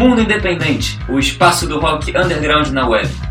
Mundo Independente, o espaço do rock underground na web.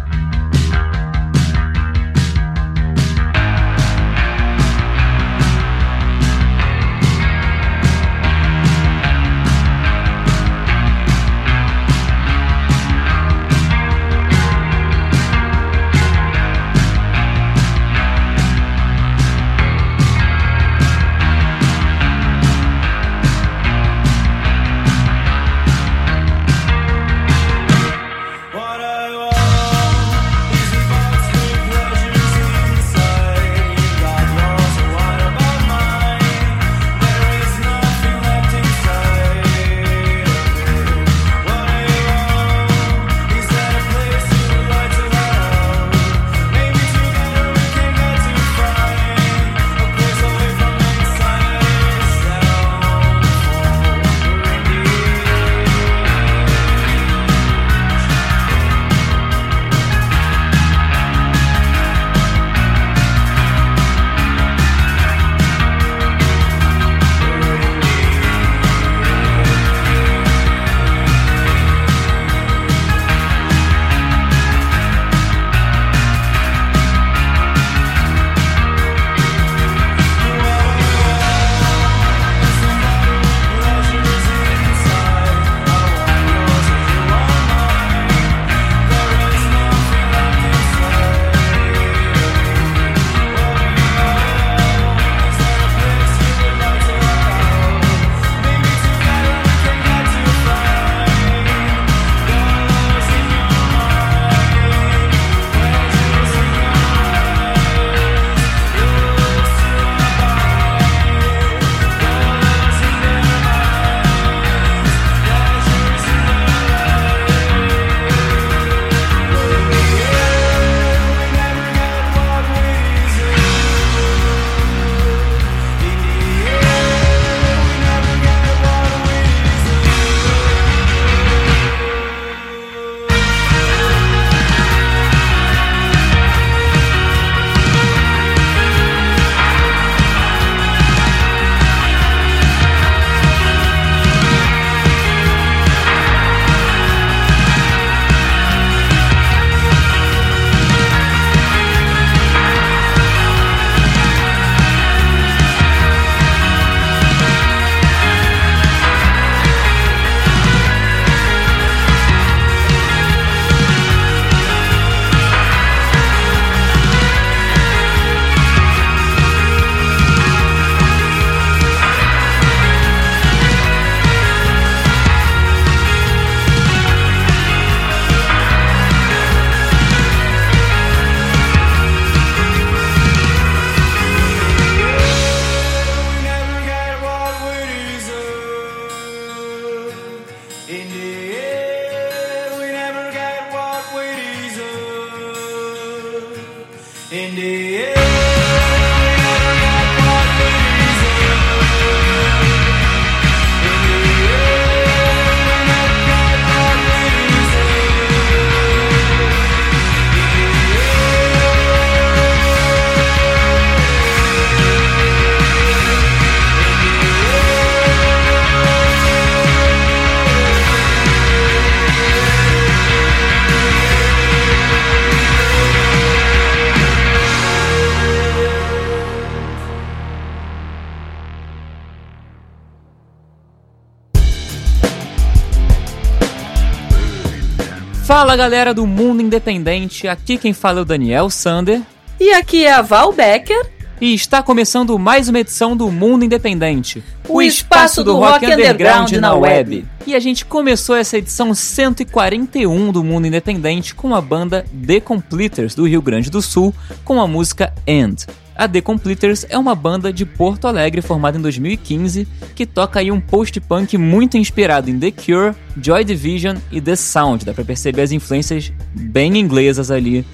Fala galera do Mundo Independente, aqui quem fala é o Daniel Sander. E aqui é a Val Becker. E está começando mais uma edição do Mundo Independente, o, o espaço, espaço do, do rock, rock underground, underground na web. web. E a gente começou essa edição 141 do Mundo Independente com a banda The Completers do Rio Grande do Sul com a música End. A The Completers é uma banda de Porto Alegre formada em 2015 que toca aí um post-punk muito inspirado em The Cure, Joy Division e The Sound. Dá pra perceber as influências bem inglesas ali,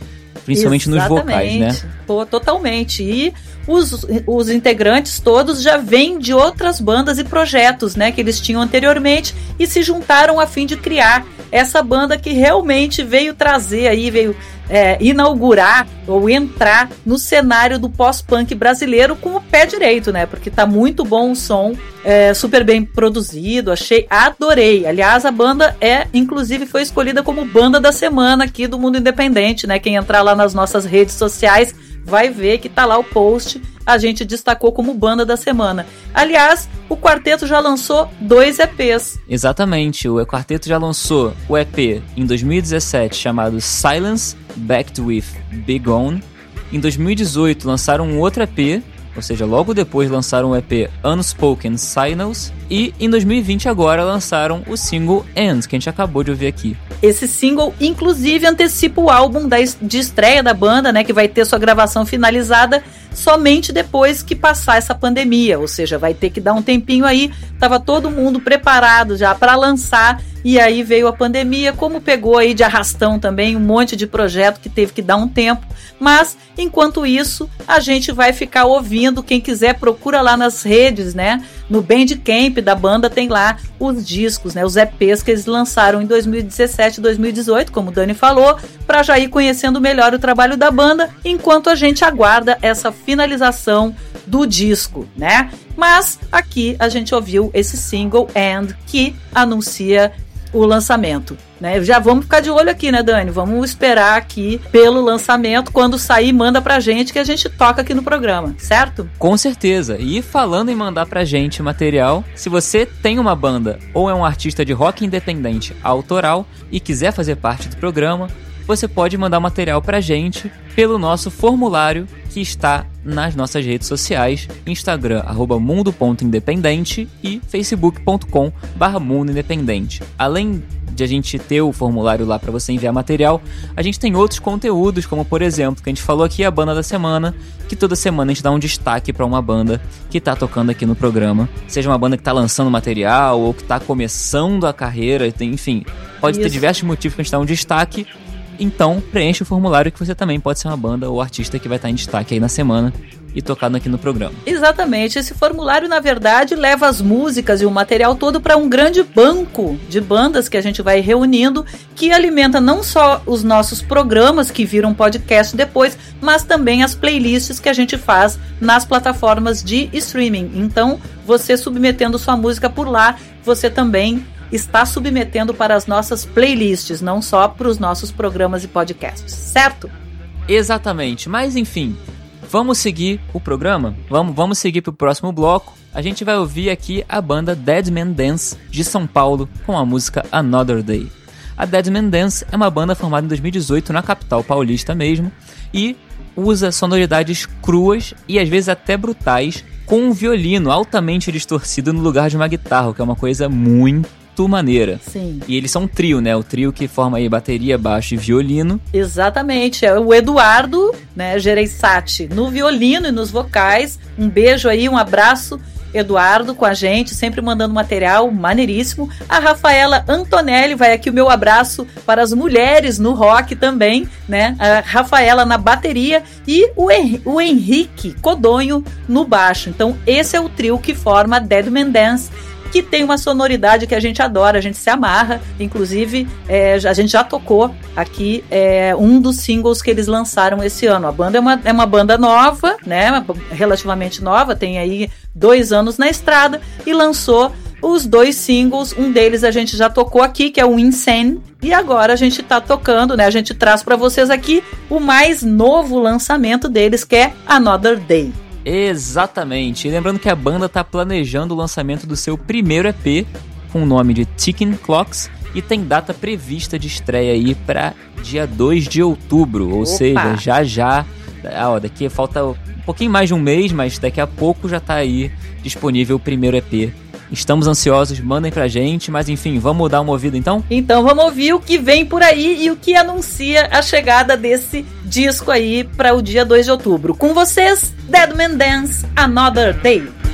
principalmente Exatamente. nos vocais, né? Pô, totalmente. E os, os integrantes todos já vêm de outras bandas e projetos, né, que eles tinham anteriormente e se juntaram a fim de criar essa banda que realmente veio trazer aí, veio é, inaugurar ou entrar no cenário do pós-punk brasileiro com o pé direito, né? Porque tá muito bom o som, é, super bem produzido, achei, adorei. Aliás, a banda é, inclusive, foi escolhida como banda da semana aqui do Mundo Independente, né? Quem entrar lá nas nossas redes sociais vai ver que tá lá o post. A gente destacou como banda da semana. Aliás, o quarteto já lançou dois EPs. Exatamente, o quarteto já lançou o EP em 2017 chamado Silence Backed with Be Gone. Em 2018 lançaram um outro EP ou seja, logo depois lançaram o EP Unspoken Signals e em 2020 agora lançaram o single End, que a gente acabou de ouvir aqui. Esse single inclusive antecipa o álbum de estreia da banda, né, que vai ter sua gravação finalizada somente depois que passar essa pandemia, ou seja, vai ter que dar um tempinho aí. Tava todo mundo preparado já para lançar e aí veio a pandemia, como pegou aí de arrastão também um monte de projeto que teve que dar um tempo. Mas enquanto isso, a gente vai ficar ouvindo. Quem quiser procura lá nas redes, né? No Bandcamp da banda tem lá os discos, né? Os EPs que eles lançaram em 2017 e 2018, como o Dani falou, para já ir conhecendo melhor o trabalho da banda, enquanto a gente aguarda essa finalização do disco, né? Mas aqui a gente ouviu esse single And que anuncia o lançamento. Né? Já vamos ficar de olho aqui, né, Dani? Vamos esperar aqui pelo lançamento. Quando sair, manda pra gente que a gente toca aqui no programa, certo? Com certeza. E falando em mandar pra gente material, se você tem uma banda ou é um artista de rock independente autoral e quiser fazer parte do programa, você pode mandar material pra gente pelo nosso formulário que está nas nossas redes sociais, Instagram, arroba mundo.independente e facebook.com barra mundo independente. Além de a gente ter o formulário lá para você enviar material, a gente tem outros conteúdos, como por exemplo, que a gente falou aqui a banda da semana, que toda semana a gente dá um destaque para uma banda que tá tocando aqui no programa, seja uma banda que tá lançando material ou que tá começando a carreira, enfim, pode Isso. ter diversos motivos que a gente dá um destaque então, preencha o formulário que você também pode ser uma banda ou artista que vai estar em destaque aí na semana e tocado aqui no programa. Exatamente. Esse formulário, na verdade, leva as músicas e o material todo para um grande banco de bandas que a gente vai reunindo, que alimenta não só os nossos programas que viram podcast depois, mas também as playlists que a gente faz nas plataformas de streaming. Então, você submetendo sua música por lá, você também está submetendo para as nossas playlists, não só para os nossos programas e podcasts, certo? Exatamente, mas enfim, vamos seguir o programa? Vamos, vamos seguir para o próximo bloco. A gente vai ouvir aqui a banda Dead Man Dance de São Paulo com a música Another Day. A Dead Man Dance é uma banda formada em 2018 na capital paulista mesmo e usa sonoridades cruas e às vezes até brutais com um violino altamente distorcido no lugar de uma guitarra, que é uma coisa muito muito maneira. Sim. E eles são um trio, né? O trio que forma aí bateria, baixo e violino. Exatamente. É o Eduardo, né, Gereissati, no violino e nos vocais. Um beijo aí, um abraço. Eduardo com a gente, sempre mandando material maneiríssimo. A Rafaela Antonelli, vai aqui o meu abraço para as mulheres no rock também, né? A Rafaela na bateria e o, Hen o Henrique Codonho no baixo. Então, esse é o trio que forma Dead Man Dance que tem uma sonoridade que a gente adora, a gente se amarra. Inclusive, é, a gente já tocou aqui é, um dos singles que eles lançaram esse ano. A banda é uma, é uma banda nova, né? Relativamente nova, tem aí dois anos na estrada e lançou os dois singles. Um deles a gente já tocou aqui, que é o Insane. E agora a gente tá tocando, né? A gente traz para vocês aqui o mais novo lançamento deles, que é Another Day. Exatamente. E lembrando que a banda está planejando o lançamento do seu primeiro EP com o nome de Ticking Clocks e tem data prevista de estreia aí para dia 2 de outubro, ou Opa. seja, já já, ah, ó, daqui falta um pouquinho mais de um mês, mas daqui a pouco já está aí disponível o primeiro EP Estamos ansiosos, mandem pra gente, mas enfim, vamos dar uma ouvida então? Então vamos ouvir o que vem por aí e o que anuncia a chegada desse disco aí para o dia 2 de outubro. Com vocês, Dead Man Dance Another Day.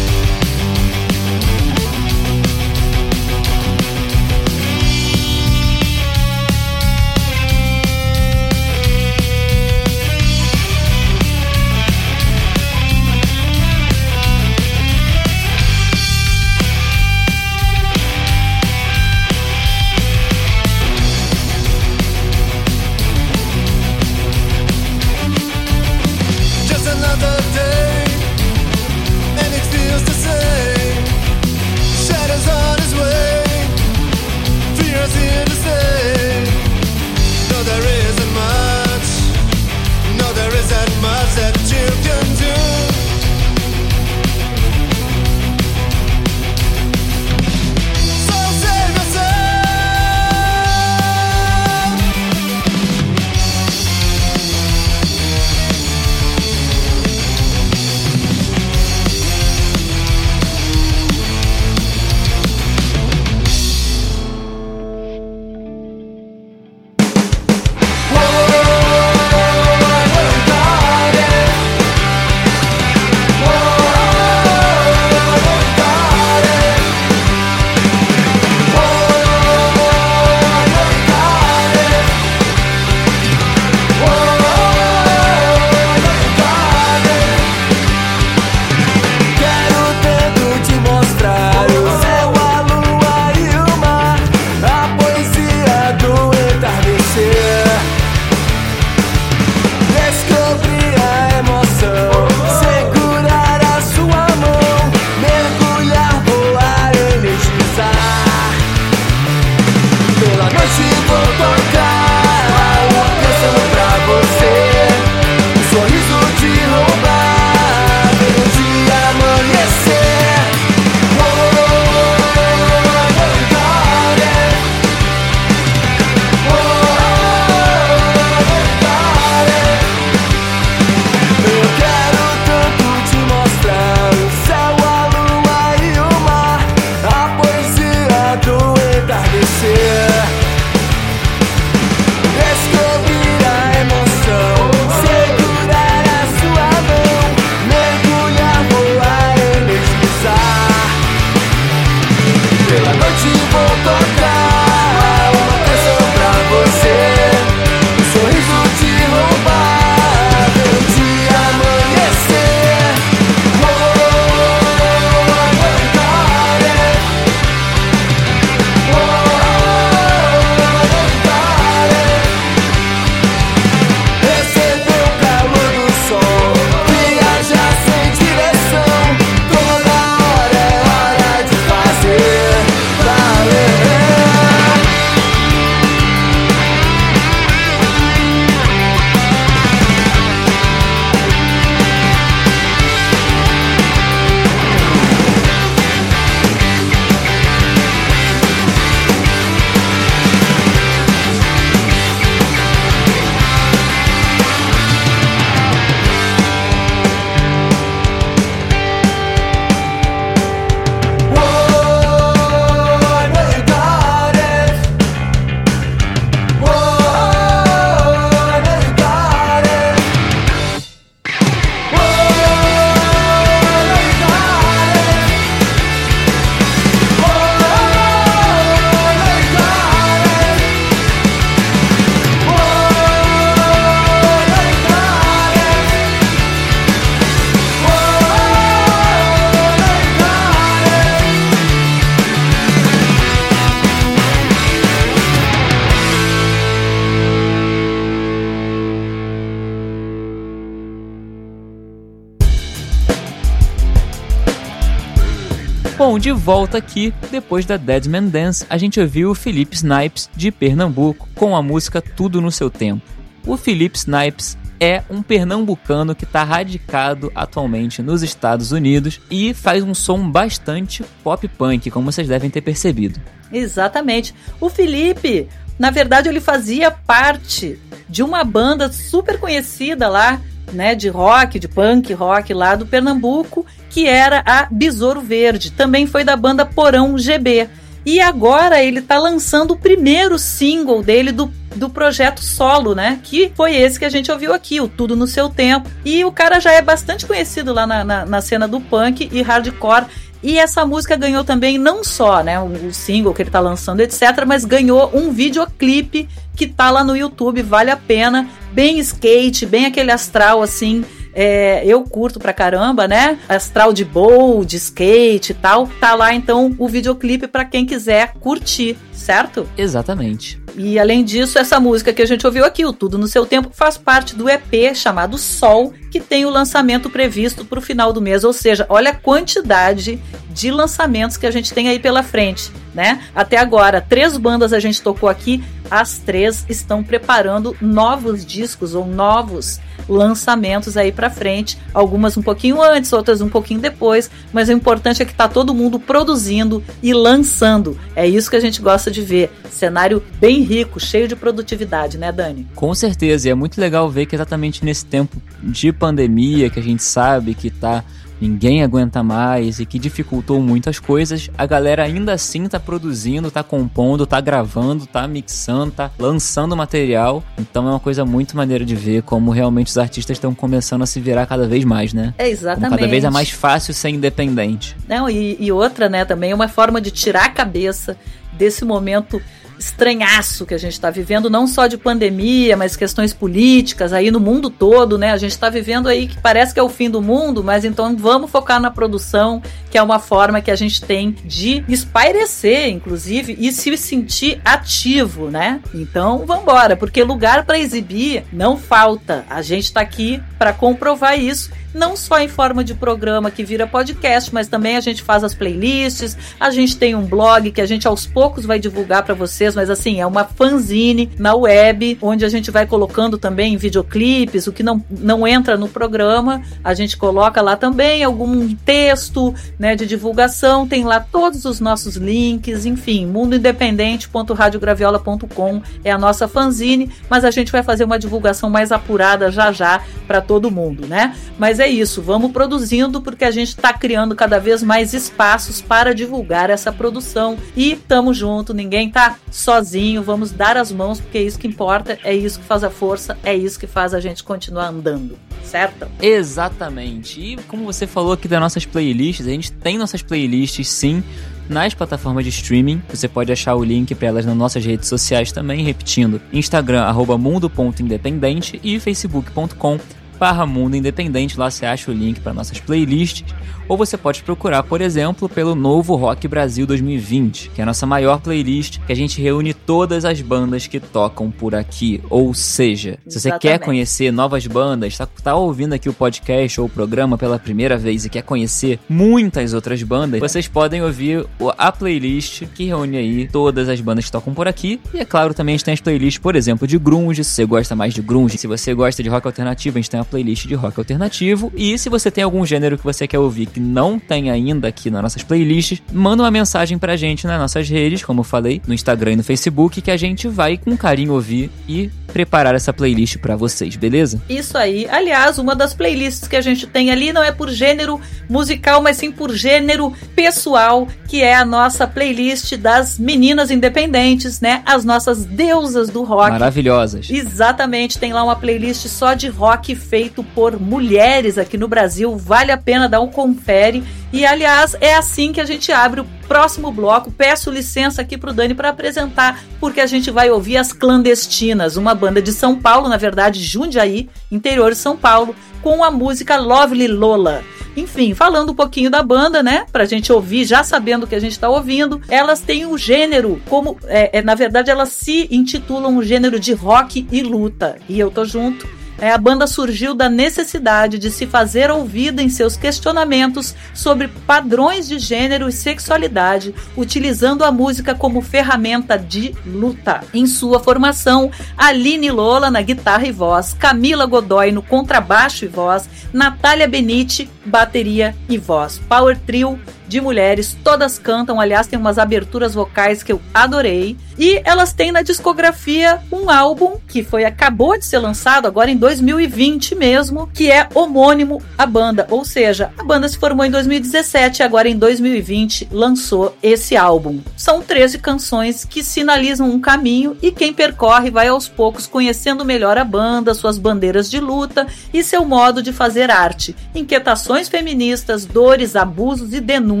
Volta aqui, depois da Dead Man Dance, a gente ouviu o Felipe Snipes de Pernambuco com a música Tudo no Seu Tempo. O Felipe Snipes é um pernambucano que está radicado atualmente nos Estados Unidos e faz um som bastante pop punk, como vocês devem ter percebido. Exatamente. O Felipe, na verdade, ele fazia parte de uma banda super conhecida lá, né, de rock, de punk rock lá do Pernambuco, que era a Besouro Verde. Também foi da banda Porão GB. E agora ele está lançando o primeiro single dele do, do projeto solo, né? Que foi esse que a gente ouviu aqui, o Tudo no Seu Tempo. E o cara já é bastante conhecido lá na, na, na cena do punk e hardcore. E essa música ganhou também não só, né, o single que ele tá lançando, etc, mas ganhou um videoclipe que tá lá no YouTube, vale a pena, bem skate, bem aquele astral assim, é, eu curto pra caramba, né? Astral de bowl, de skate e tal. Tá lá então o videoclipe para quem quiser curtir, certo? Exatamente. E além disso, essa música que a gente ouviu aqui, o Tudo no Seu Tempo, faz parte do EP chamado Sol, que tem o lançamento previsto para o final do mês. Ou seja, olha a quantidade de lançamentos que a gente tem aí pela frente, né? Até agora, três bandas a gente tocou aqui, as três estão preparando novos discos ou novos lançamentos aí para frente, algumas um pouquinho antes, outras um pouquinho depois, mas o importante é que tá todo mundo produzindo e lançando. É isso que a gente gosta de ver. Cenário bem rico, cheio de produtividade, né, Dani? Com certeza, e é muito legal ver que exatamente nesse tempo de pandemia que a gente sabe que tá ninguém aguenta mais e que dificultou muitas coisas, a galera ainda assim tá produzindo, tá compondo, tá gravando, tá mixando, tá lançando material. Então é uma coisa muito maneira de ver como realmente os artistas estão começando a se virar cada vez mais, né? É exatamente. Como cada vez é mais fácil ser independente. Não, e, e outra, né, também é uma forma de tirar a cabeça desse momento estranhaço que a gente está vivendo, não só de pandemia, mas questões políticas aí no mundo todo, né? A gente está vivendo aí que parece que é o fim do mundo, mas então vamos focar na produção, que é uma forma que a gente tem de espairecer, inclusive, e se sentir ativo, né? Então vamos embora, porque lugar para exibir não falta. A gente está aqui para comprovar isso não só em forma de programa que vira podcast, mas também a gente faz as playlists, a gente tem um blog que a gente aos poucos vai divulgar para vocês, mas assim, é uma fanzine na web, onde a gente vai colocando também videoclipes, o que não, não entra no programa, a gente coloca lá também algum texto, né, de divulgação, tem lá todos os nossos links, enfim, mundoindependente.radiograviola.com é a nossa fanzine, mas a gente vai fazer uma divulgação mais apurada já já para todo mundo, né? Mas é isso, vamos produzindo porque a gente está criando cada vez mais espaços para divulgar essa produção e tamo junto, ninguém tá sozinho, vamos dar as mãos porque é isso que importa, é isso que faz a força, é isso que faz a gente continuar andando, certo? Exatamente. E como você falou aqui das nossas playlists, a gente tem nossas playlists sim nas plataformas de streaming. Você pode achar o link para elas nas nossas redes sociais também, repetindo: Instagram mundo.independente e facebook.com barra Mundo Independente, lá você acha o link para nossas playlists, ou você pode procurar, por exemplo, pelo Novo Rock Brasil 2020, que é a nossa maior playlist, que a gente reúne todas as bandas que tocam por aqui. Ou seja, se você Exatamente. quer conhecer novas bandas, está tá ouvindo aqui o podcast ou o programa pela primeira vez e quer conhecer muitas outras bandas, vocês podem ouvir a playlist que reúne aí todas as bandas que tocam por aqui. E é claro, também a gente tem as playlists, por exemplo, de grunge, se você gosta mais de grunge, se você gosta de rock alternativo, a gente tem a playlist de rock alternativo. E se você tem algum gênero que você quer ouvir que não tem ainda aqui nas nossas playlists, manda uma mensagem pra gente nas nossas redes, como eu falei, no Instagram e no Facebook, que a gente vai com carinho ouvir e preparar essa playlist pra vocês, beleza? Isso aí. Aliás, uma das playlists que a gente tem ali não é por gênero musical, mas sim por gênero pessoal, que é a nossa playlist das meninas independentes, né? As nossas deusas do rock. Maravilhosas. Exatamente, tem lá uma playlist só de rock feito por mulheres aqui no Brasil. Vale a pena dar um confere. E aliás, é assim que a gente abre o próximo bloco. Peço licença aqui pro Dani para apresentar, porque a gente vai ouvir as Clandestinas, uma banda de São Paulo, na verdade, Jundiaí, interior de São Paulo, com a música Lovely Lola. Enfim, falando um pouquinho da banda, né? Pra gente ouvir, já sabendo o que a gente tá ouvindo, elas têm o gênero, como. É, é, na verdade, elas se intitulam o gênero de rock e luta. E eu tô junto. É, a banda surgiu da necessidade de se fazer ouvida em seus questionamentos sobre padrões de gênero e sexualidade, utilizando a música como ferramenta de luta. Em sua formação, Aline Lola na guitarra e voz, Camila Godoy no contrabaixo e voz, Natália Benite, bateria e voz. Power Trio de mulheres, todas cantam, aliás, tem umas aberturas vocais que eu adorei. E elas têm na discografia um álbum que foi acabou de ser lançado agora em 2020 mesmo, que é homônimo à banda, ou seja, a banda se formou em 2017 e agora em 2020 lançou esse álbum. São 13 canções que sinalizam um caminho e quem percorre vai aos poucos conhecendo melhor a banda, suas bandeiras de luta e seu modo de fazer arte, inquietações feministas, dores, abusos e denúncias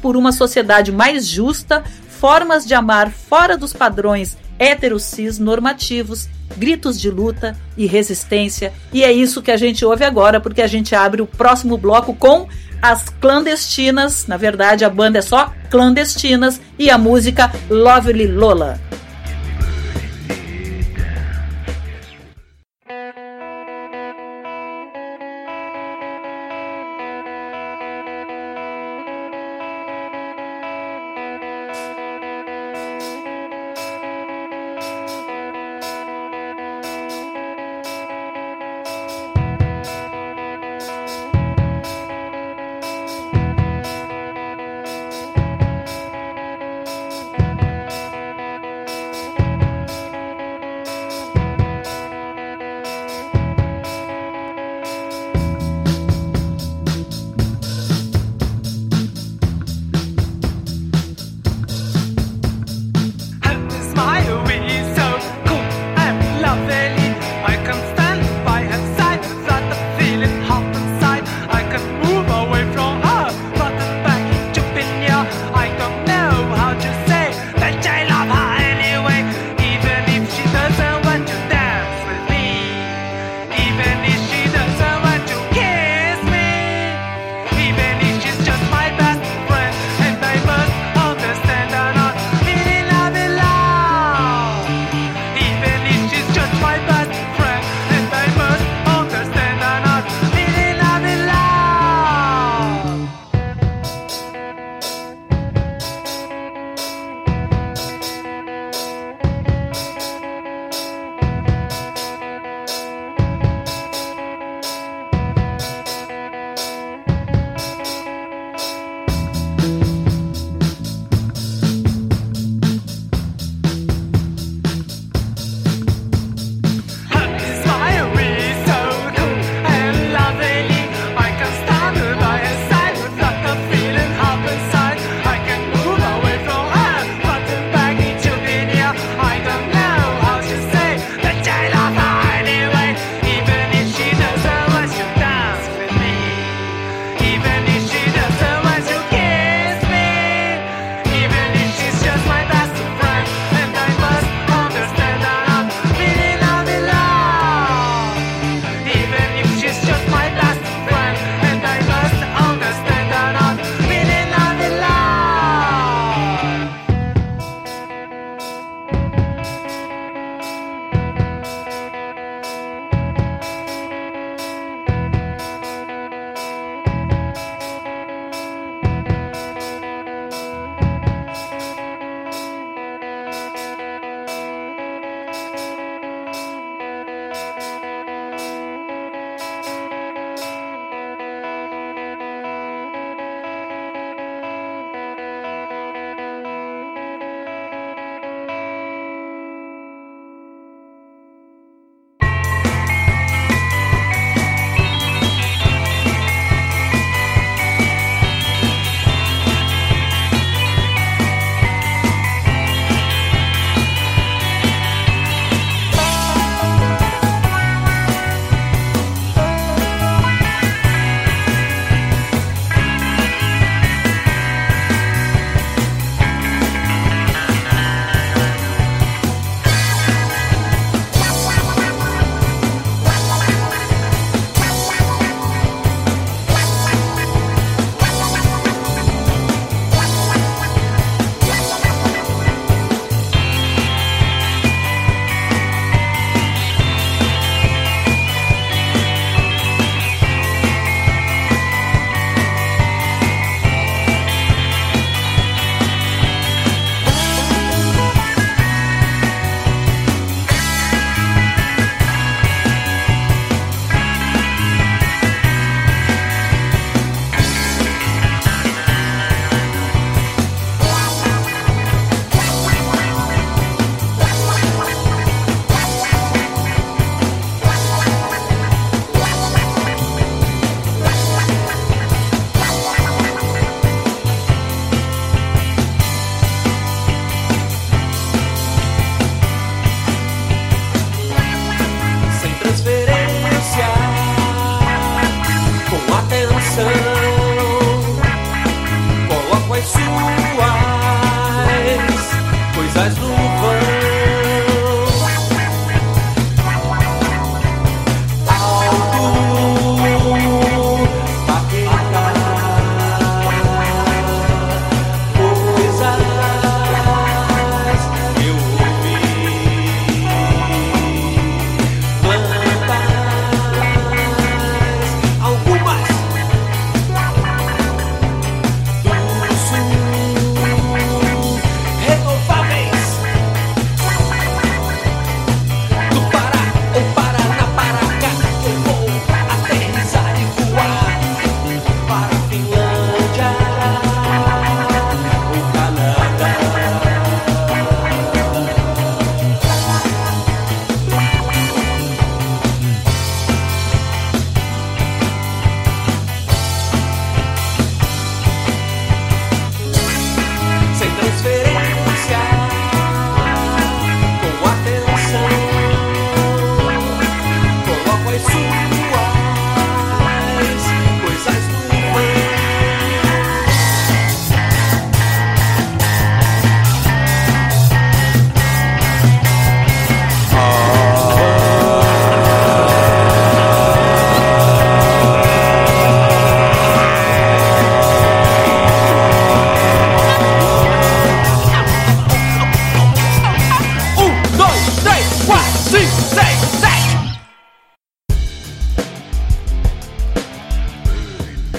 por uma sociedade mais justa, formas de amar fora dos padrões heterocis normativos, gritos de luta e resistência. E é isso que a gente ouve agora, porque a gente abre o próximo bloco com as clandestinas. Na verdade, a banda é só clandestinas e a música Lovely Lola.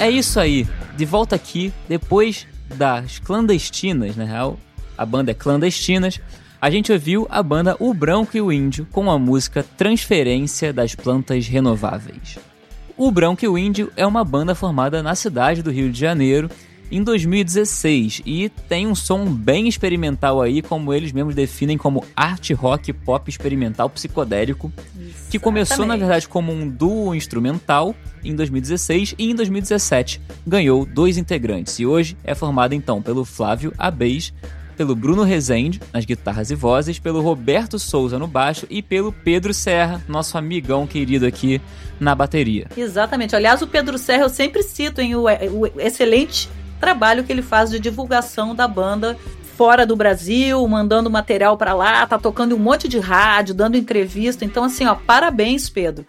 É isso aí. De volta aqui, depois das clandestinas, na real, a banda é clandestinas. A gente ouviu a banda O Branco e o Índio com a música Transferência das Plantas Renováveis. O Branco e o Índio é uma banda formada na cidade do Rio de Janeiro em 2016 e tem um som bem experimental aí, como eles mesmos definem como art rock pop experimental psicodélico, que começou na Exatamente. verdade como um duo instrumental em 2016 e em 2017 ganhou dois integrantes e hoje é formado então pelo Flávio Abez, pelo Bruno Rezende nas guitarras e vozes, pelo Roberto Souza no baixo e pelo Pedro Serra, nosso amigão querido aqui na bateria. Exatamente. Aliás, o Pedro Serra eu sempre cito em o, o excelente trabalho que ele faz de divulgação da banda fora do Brasil, mandando material pra lá, tá tocando um monte de rádio, dando entrevista. Então, assim, ó, parabéns, Pedro.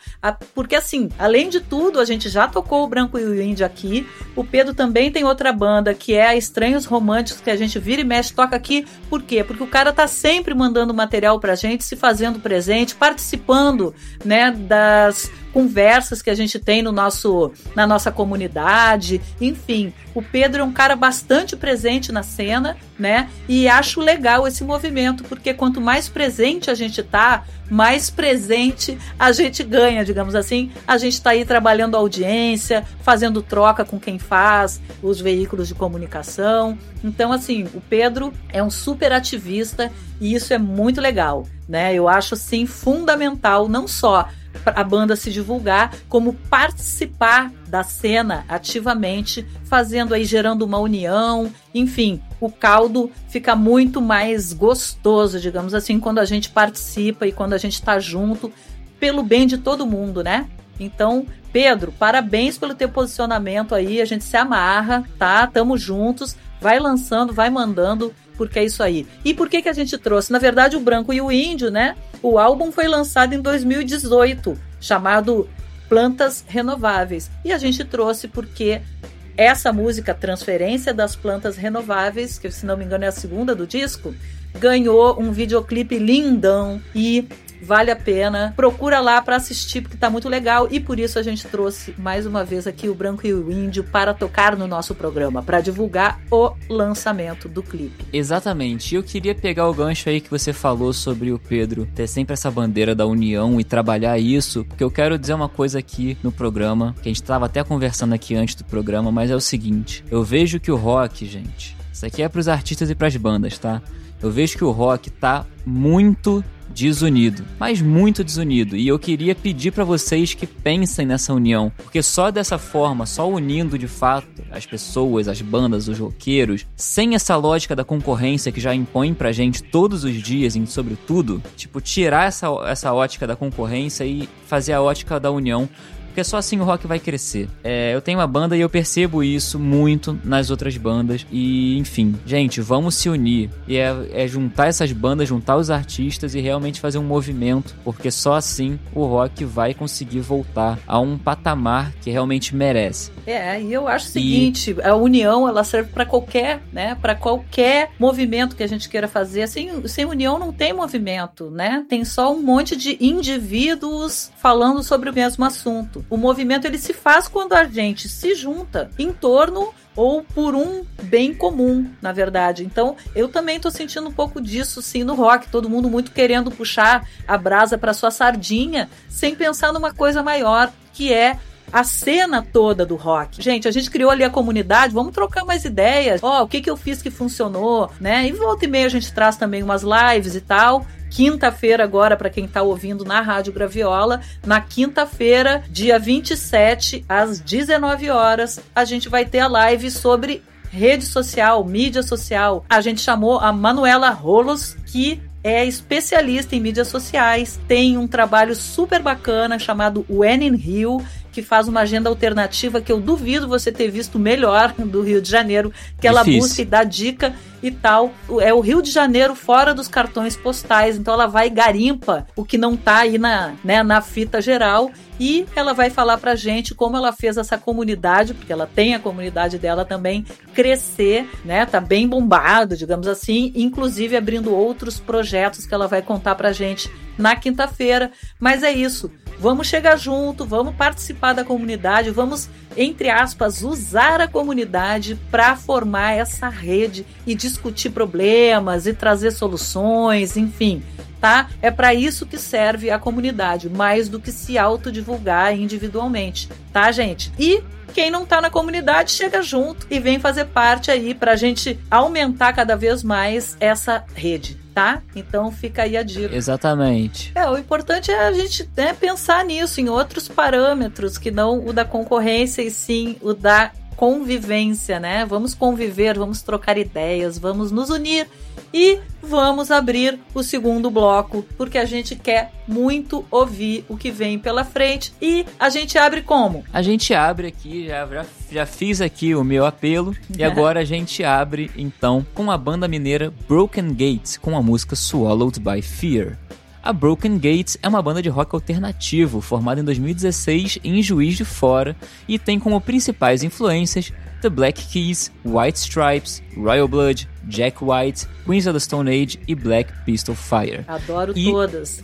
Porque, assim, além de tudo, a gente já tocou o Branco e o Índio aqui. O Pedro também tem outra banda, que é a Estranhos Românticos, que a gente vira e mexe, toca aqui. Por quê? Porque o cara tá sempre mandando material pra gente, se fazendo presente, participando, né, das conversas que a gente tem no nosso, na nossa comunidade, enfim. O Pedro é um cara bastante presente na cena, né? E acho legal esse movimento, porque quanto mais presente a gente tá, mais presente a gente ganha, digamos assim. A gente tá aí trabalhando audiência, fazendo troca com quem faz, os veículos de comunicação. Então, assim, o Pedro é um super ativista e isso é muito legal, né? Eu acho, assim, fundamental, não só a banda se divulgar, como participar da cena ativamente, fazendo aí, gerando uma união, enfim, o caldo fica muito mais gostoso, digamos assim, quando a gente participa e quando a gente está junto, pelo bem de todo mundo, né? Então, Pedro, parabéns pelo teu posicionamento aí, a gente se amarra, tá? Tamo juntos, vai lançando, vai mandando, porque é isso aí. E por que que a gente trouxe? Na verdade, o Branco e o Índio, né? O álbum foi lançado em 2018, chamado Plantas Renováveis. E a gente trouxe porque essa música, Transferência das Plantas Renováveis, que se não me engano é a segunda do disco, ganhou um videoclipe lindão e vale a pena. Procura lá para assistir porque tá muito legal e por isso a gente trouxe mais uma vez aqui o Branco e o Índio para tocar no nosso programa, para divulgar o lançamento do clipe. Exatamente. Eu queria pegar o gancho aí que você falou sobre o Pedro ter sempre essa bandeira da união e trabalhar isso, porque eu quero dizer uma coisa aqui no programa, que a gente tava até conversando aqui antes do programa, mas é o seguinte: eu vejo que o rock, gente, isso aqui é pros artistas e pras bandas, tá? Eu vejo que o rock tá muito desunido, mas muito desunido. E eu queria pedir pra vocês que pensem nessa união, porque só dessa forma, só unindo de fato as pessoas, as bandas, os roqueiros, sem essa lógica da concorrência que já impõe pra gente todos os dias em sobre tudo, tipo tirar essa, essa ótica da concorrência e fazer a ótica da união. Porque só assim o rock vai crescer. É, eu tenho uma banda e eu percebo isso muito nas outras bandas. E, enfim, gente, vamos se unir. E é, é juntar essas bandas, juntar os artistas e realmente fazer um movimento. Porque só assim o rock vai conseguir voltar a um patamar que realmente merece. É, e eu acho o seguinte, a união ela serve para qualquer, né, para qualquer movimento que a gente queira fazer. Sem, sem união não tem movimento, né? Tem só um monte de indivíduos falando sobre o mesmo assunto. O movimento ele se faz quando a gente se junta em torno ou por um bem comum, na verdade. Então, eu também tô sentindo um pouco disso sim no rock, todo mundo muito querendo puxar a brasa para sua sardinha, sem pensar numa coisa maior, que é a cena toda do rock. Gente, a gente criou ali a comunidade, vamos trocar mais ideias. Ó, oh, o que que eu fiz que funcionou, né? E volta e meia a gente traz também umas lives e tal. Quinta-feira agora para quem tá ouvindo na Rádio Graviola, na quinta-feira, dia 27 às 19 horas, a gente vai ter a live sobre rede social, mídia social. A gente chamou a Manuela Rolos, que é especialista em mídias sociais, tem um trabalho super bacana chamado When in que faz uma agenda alternativa que eu duvido você ter visto melhor do Rio de Janeiro, que ela Difícil. busca e dá dica e tal. É o Rio de Janeiro fora dos cartões postais, então ela vai e garimpa o que não tá aí na, né, na fita geral e ela vai falar pra gente como ela fez essa comunidade, porque ela tem a comunidade dela também, crescer, né? Tá bem bombado, digamos assim, inclusive abrindo outros projetos que ela vai contar pra gente na quinta-feira. Mas é isso. Vamos chegar junto, vamos participar da comunidade, vamos, entre aspas, usar a comunidade para formar essa rede e discutir problemas e trazer soluções, enfim tá? É para isso que serve a comunidade, mais do que se autodivulgar individualmente, tá, gente? E quem não tá na comunidade chega junto e vem fazer parte aí pra gente aumentar cada vez mais essa rede. Tá? Então fica aí a dica. Exatamente. É, o importante é a gente né, pensar nisso, em outros parâmetros, que não o da concorrência e sim o da convivência, né? Vamos conviver, vamos trocar ideias, vamos nos unir e vamos abrir o segundo bloco, porque a gente quer muito ouvir o que vem pela frente. E a gente abre como? A gente abre aqui, já, já, já fiz aqui o meu apelo, e agora a gente abre então com a banda mineira Broken Gates com a música Swallowed by Fear. A Broken Gates é uma banda de rock alternativo formada em 2016 em Juiz de Fora e tem como principais influências The Black Keys, White Stripes, Royal Blood, Jack White, Queens of the Stone Age e Black Pistol Fire. Adoro E- todas.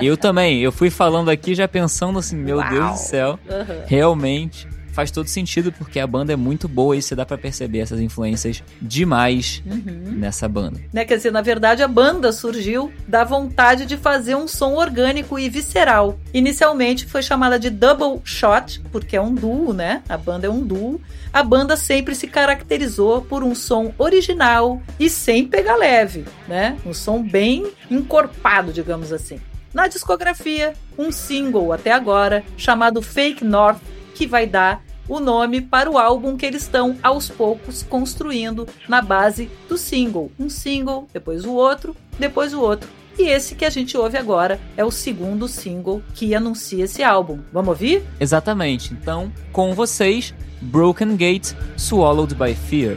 Eu também, eu fui falando aqui já pensando assim, meu Uau. Deus do céu, Aham. realmente faz todo sentido porque a banda é muito boa e você dá pra perceber essas influências demais Uhum. nessa banda. Né? Quer dizer, na verdade, a banda surgiu da vontade de fazer um som orgânico e visceral. Inicialmente foi chamada de Double Shot, porque é um duo, né? A banda é um duo. A banda sempre se caracterizou por um som original e sem pegar leve, né? Um som bem encorpado, digamos assim. Na discografia, um single até agora chamado Fake North, que vai dar o nome para o álbum que eles estão aos poucos construindo na base do single. Um single, depois o outro, depois o outro. E esse que a gente ouve agora é o segundo single que anuncia esse álbum. Vamos ouvir? Exatamente. Então, com vocês, Broken Gate, Swallowed by Fear.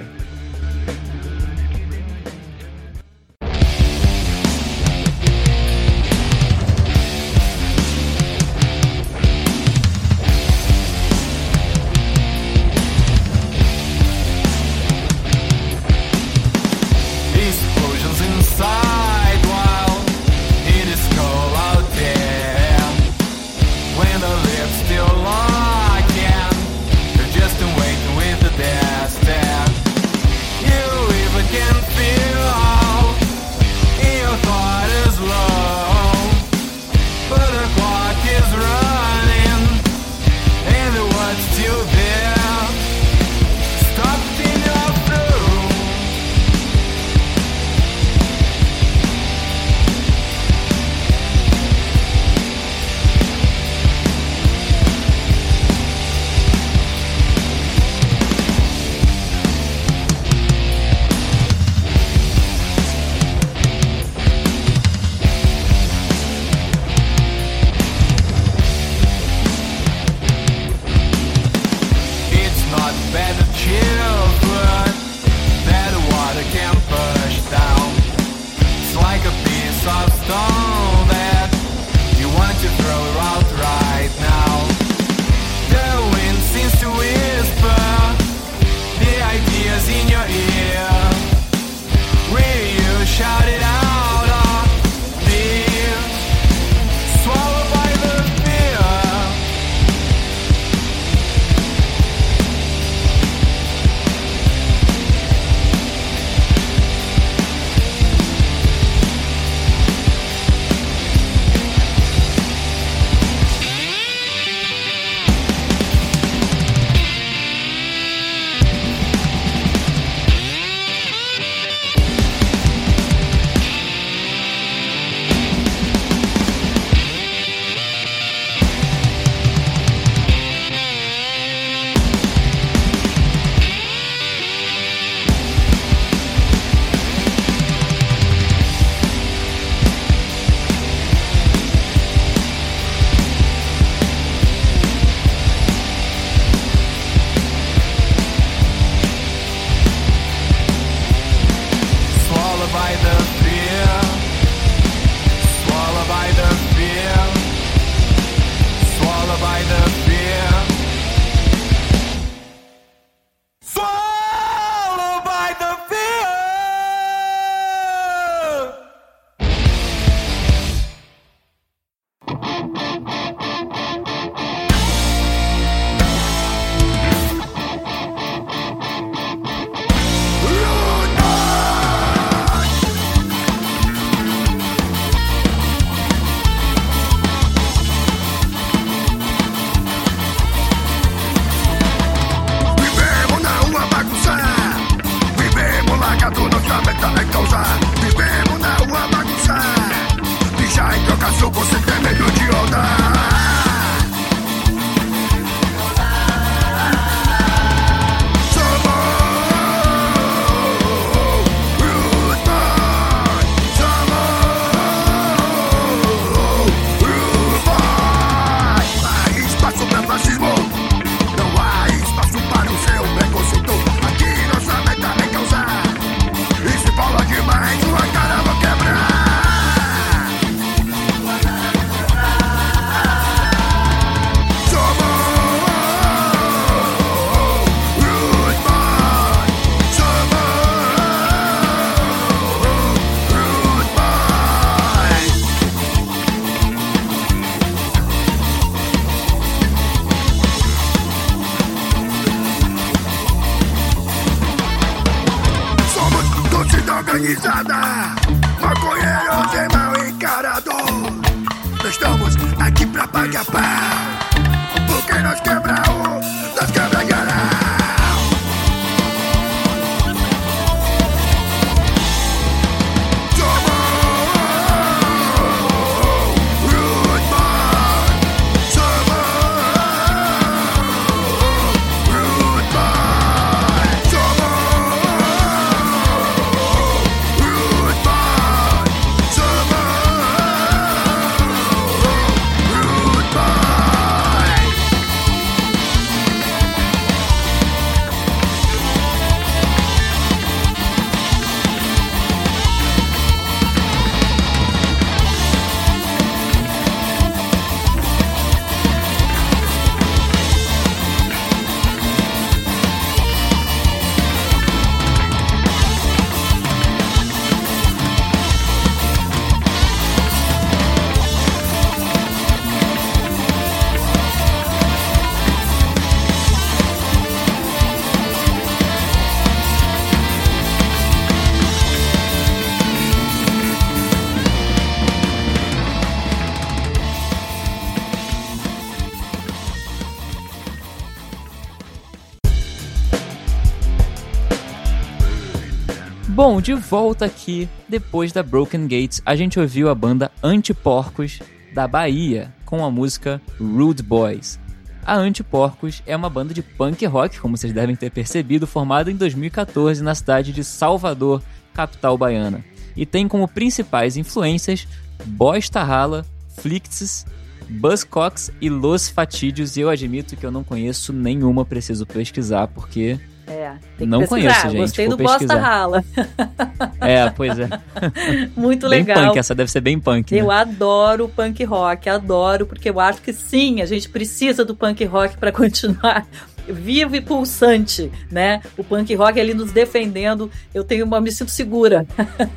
De volta aqui, depois da Broken Gates, a gente ouviu a banda Antiporcos da Bahia com a música Rude Boys. A Antiporcos é uma banda de punk rock, como vocês devem ter percebido, formada em 2014 na cidade de Salvador, capital baiana. E tem como principais influências Bosta Rala, Flicts, Buzzcocks e Los Fatídios. E eu admito que eu não conheço nenhuma, preciso pesquisar, porque É, tem que Não pesquisar. conheço, gente, Gostei vou do Bosta pesquisar. Rala. É, pois é. Muito bem legal. punk, essa deve ser bem punk. né? Eu adoro punk rock, adoro, porque eu acho que sim, a gente precisa do punk rock para continuar vivo e pulsante, né? O punk rock ali nos defendendo, eu tenho uma me sinto segura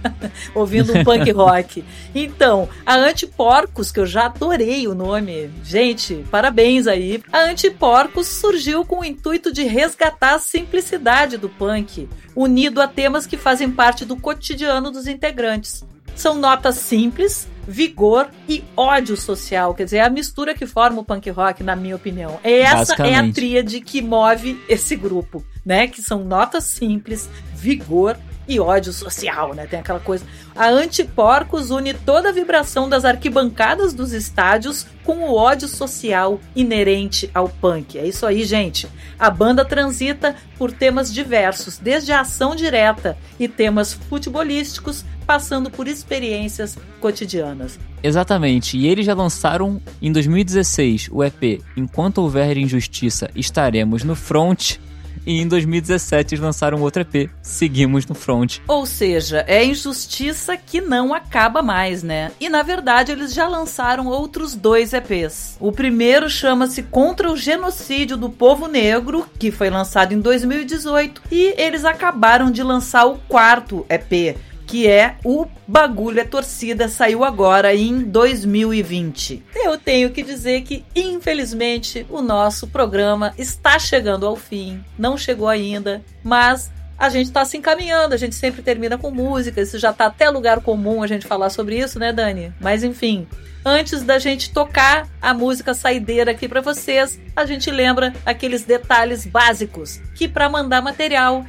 ouvindo um punk rock. Então, a Antiporcos, que eu já adorei o nome, gente, parabéns aí. A Antiporcos surgiu com o intuito de resgatar a simplicidade do punk, unido a temas que fazem parte do cotidiano dos integrantes. São notas simples, vigor e ódio social. Quer dizer, é a mistura que forma o punk rock, na minha opinião. Essa é a tríade que move esse grupo, né? Que são notas simples, vigor e ódio social, né? Tem aquela coisa. A Antiporcos une toda a vibração das arquibancadas dos estádios com o ódio social inerente ao punk. É isso aí, gente. A banda transita por temas diversos, desde a ação direta e temas futebolísticos, passando por experiências cotidianas. Exatamente, e eles já lançaram em 2016 o EP Enquanto Houver Injustiça Estaremos no Front. E em 2017 eles lançaram outro EP, Seguimos no Front. Ou seja, é injustiça que não acaba mais, né? E na verdade eles já lançaram outros dois EPs. O primeiro chama-se Contra o Genocídio do Povo Negro, que foi lançado em 2018, e eles acabaram de lançar o quarto EP, que é o Bagulho é Torcida, saiu agora em 2020. Eu tenho que dizer que, infelizmente, o nosso programa está chegando ao fim. Não chegou ainda, mas a gente está se encaminhando, a gente sempre termina com música, isso já tá até lugar comum a gente falar sobre isso, né, Dani? Mas enfim, antes da gente tocar a música saideira aqui para vocês, a gente lembra aqueles detalhes básicos, que para mandar material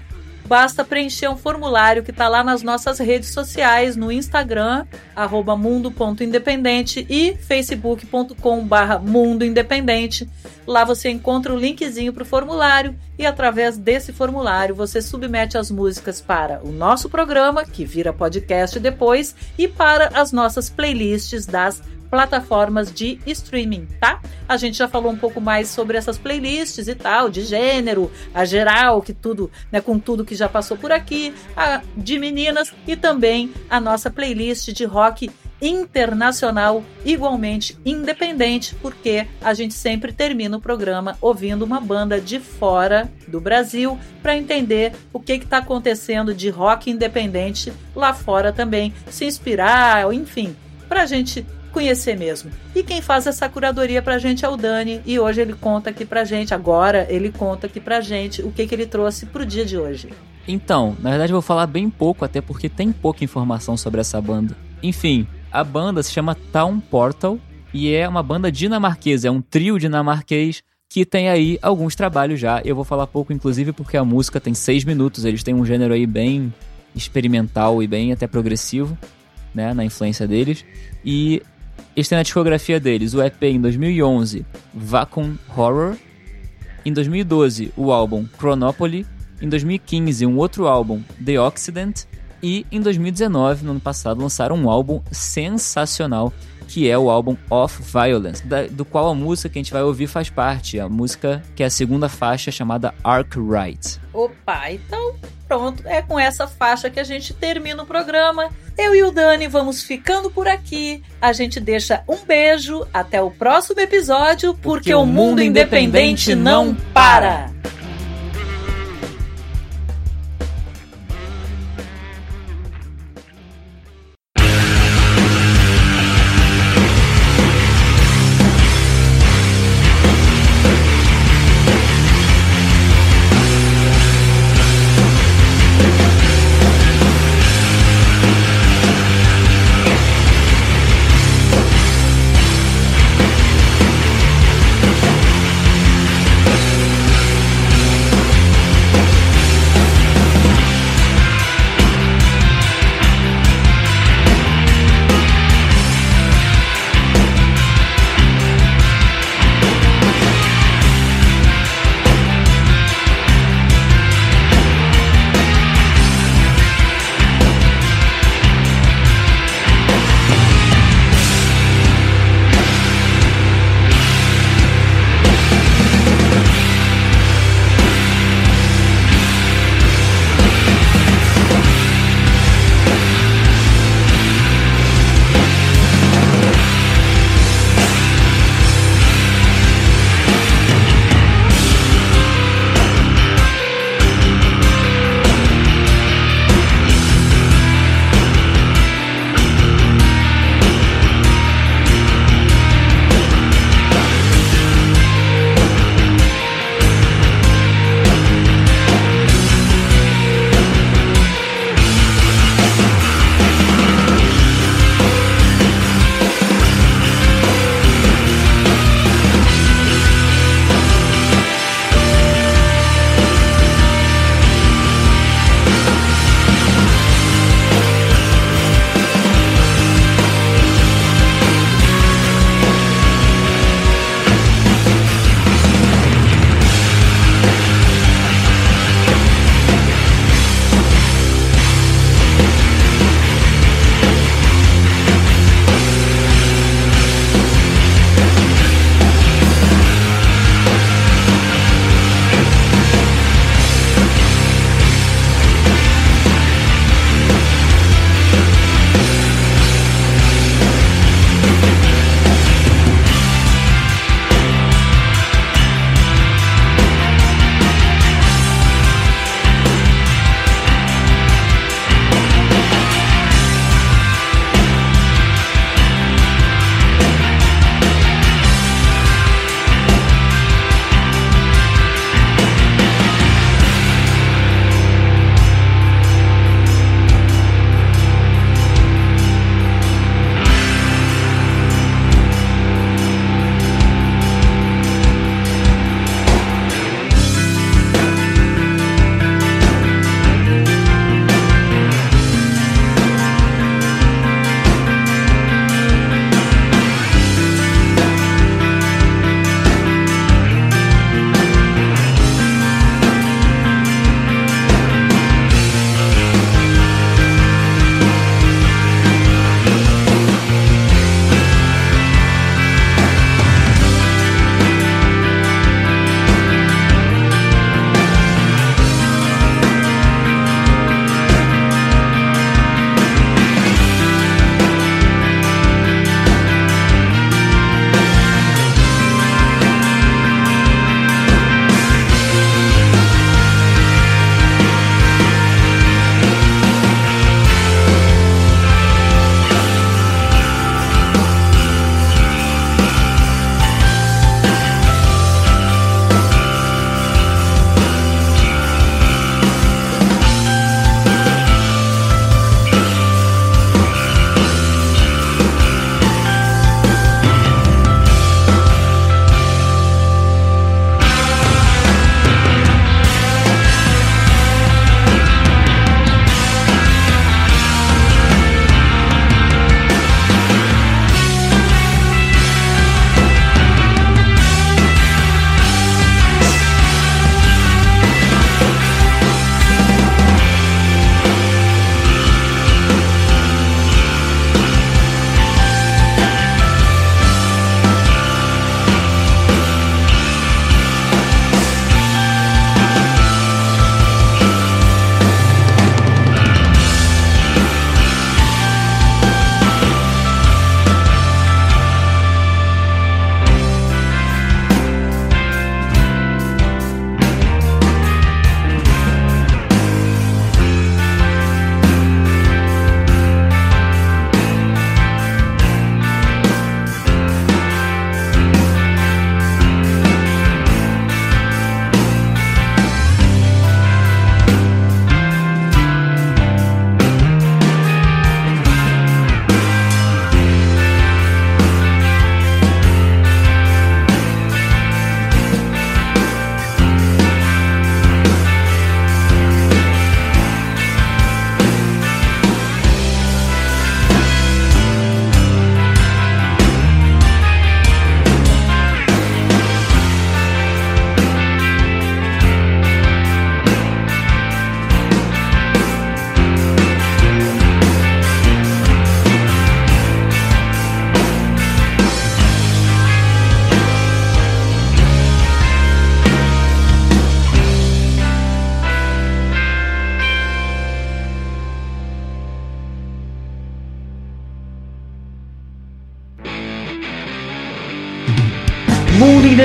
basta preencher um formulário que está lá nas nossas redes sociais, no Instagram, arroba mundo.independente e facebook.com barra mundo independente. Lá você encontra o linkzinho para o formulário e através desse formulário você submete as músicas para o nosso programa, que vira podcast depois, e para as nossas playlists das plataformas de streaming, tá? A gente já falou um pouco mais sobre essas playlists e tal, de gênero, a geral, que tudo, né, com tudo que já passou por aqui, a de meninas e também a nossa playlist de rock internacional, igualmente independente, porque a gente sempre termina o programa ouvindo uma banda de fora do Brasil para entender o que está acontecendo de rock independente lá fora também, se inspirar, enfim, para a gente conhecer mesmo. E quem faz essa curadoria pra gente é o Dani, e hoje ele conta aqui pra gente, agora ele conta aqui pra gente o que, que ele trouxe pro dia de hoje. Então, na verdade eu vou falar bem pouco, até porque tem pouca informação sobre essa banda. Enfim, a banda se chama Town Portal e é uma banda dinamarquesa, é um trio dinamarquês que tem aí alguns trabalhos já. Eu vou falar pouco, inclusive, porque a música tem seis minutos, eles têm um gênero aí bem experimental e bem até progressivo, né, na influência deles. E eles têm na discografia deles o EP em 2011, Vacuum Horror, em 2012 o álbum Chronopoly, em 2015 um outro álbum, The Occident, e em 2019, no ano passado, lançaram um álbum sensacional que é o álbum Of Violence, da- do qual a música que a gente vai ouvir faz parte, a música que é a segunda faixa chamada Arkwright. Opa, então pronto, é com essa faixa que a gente termina o programa. Eu e o Dani vamos ficando por aqui. A gente deixa um beijo, até o próximo episódio, porque, o mundo independente não para.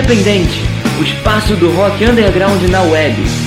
Independente, o espaço do rock underground na web.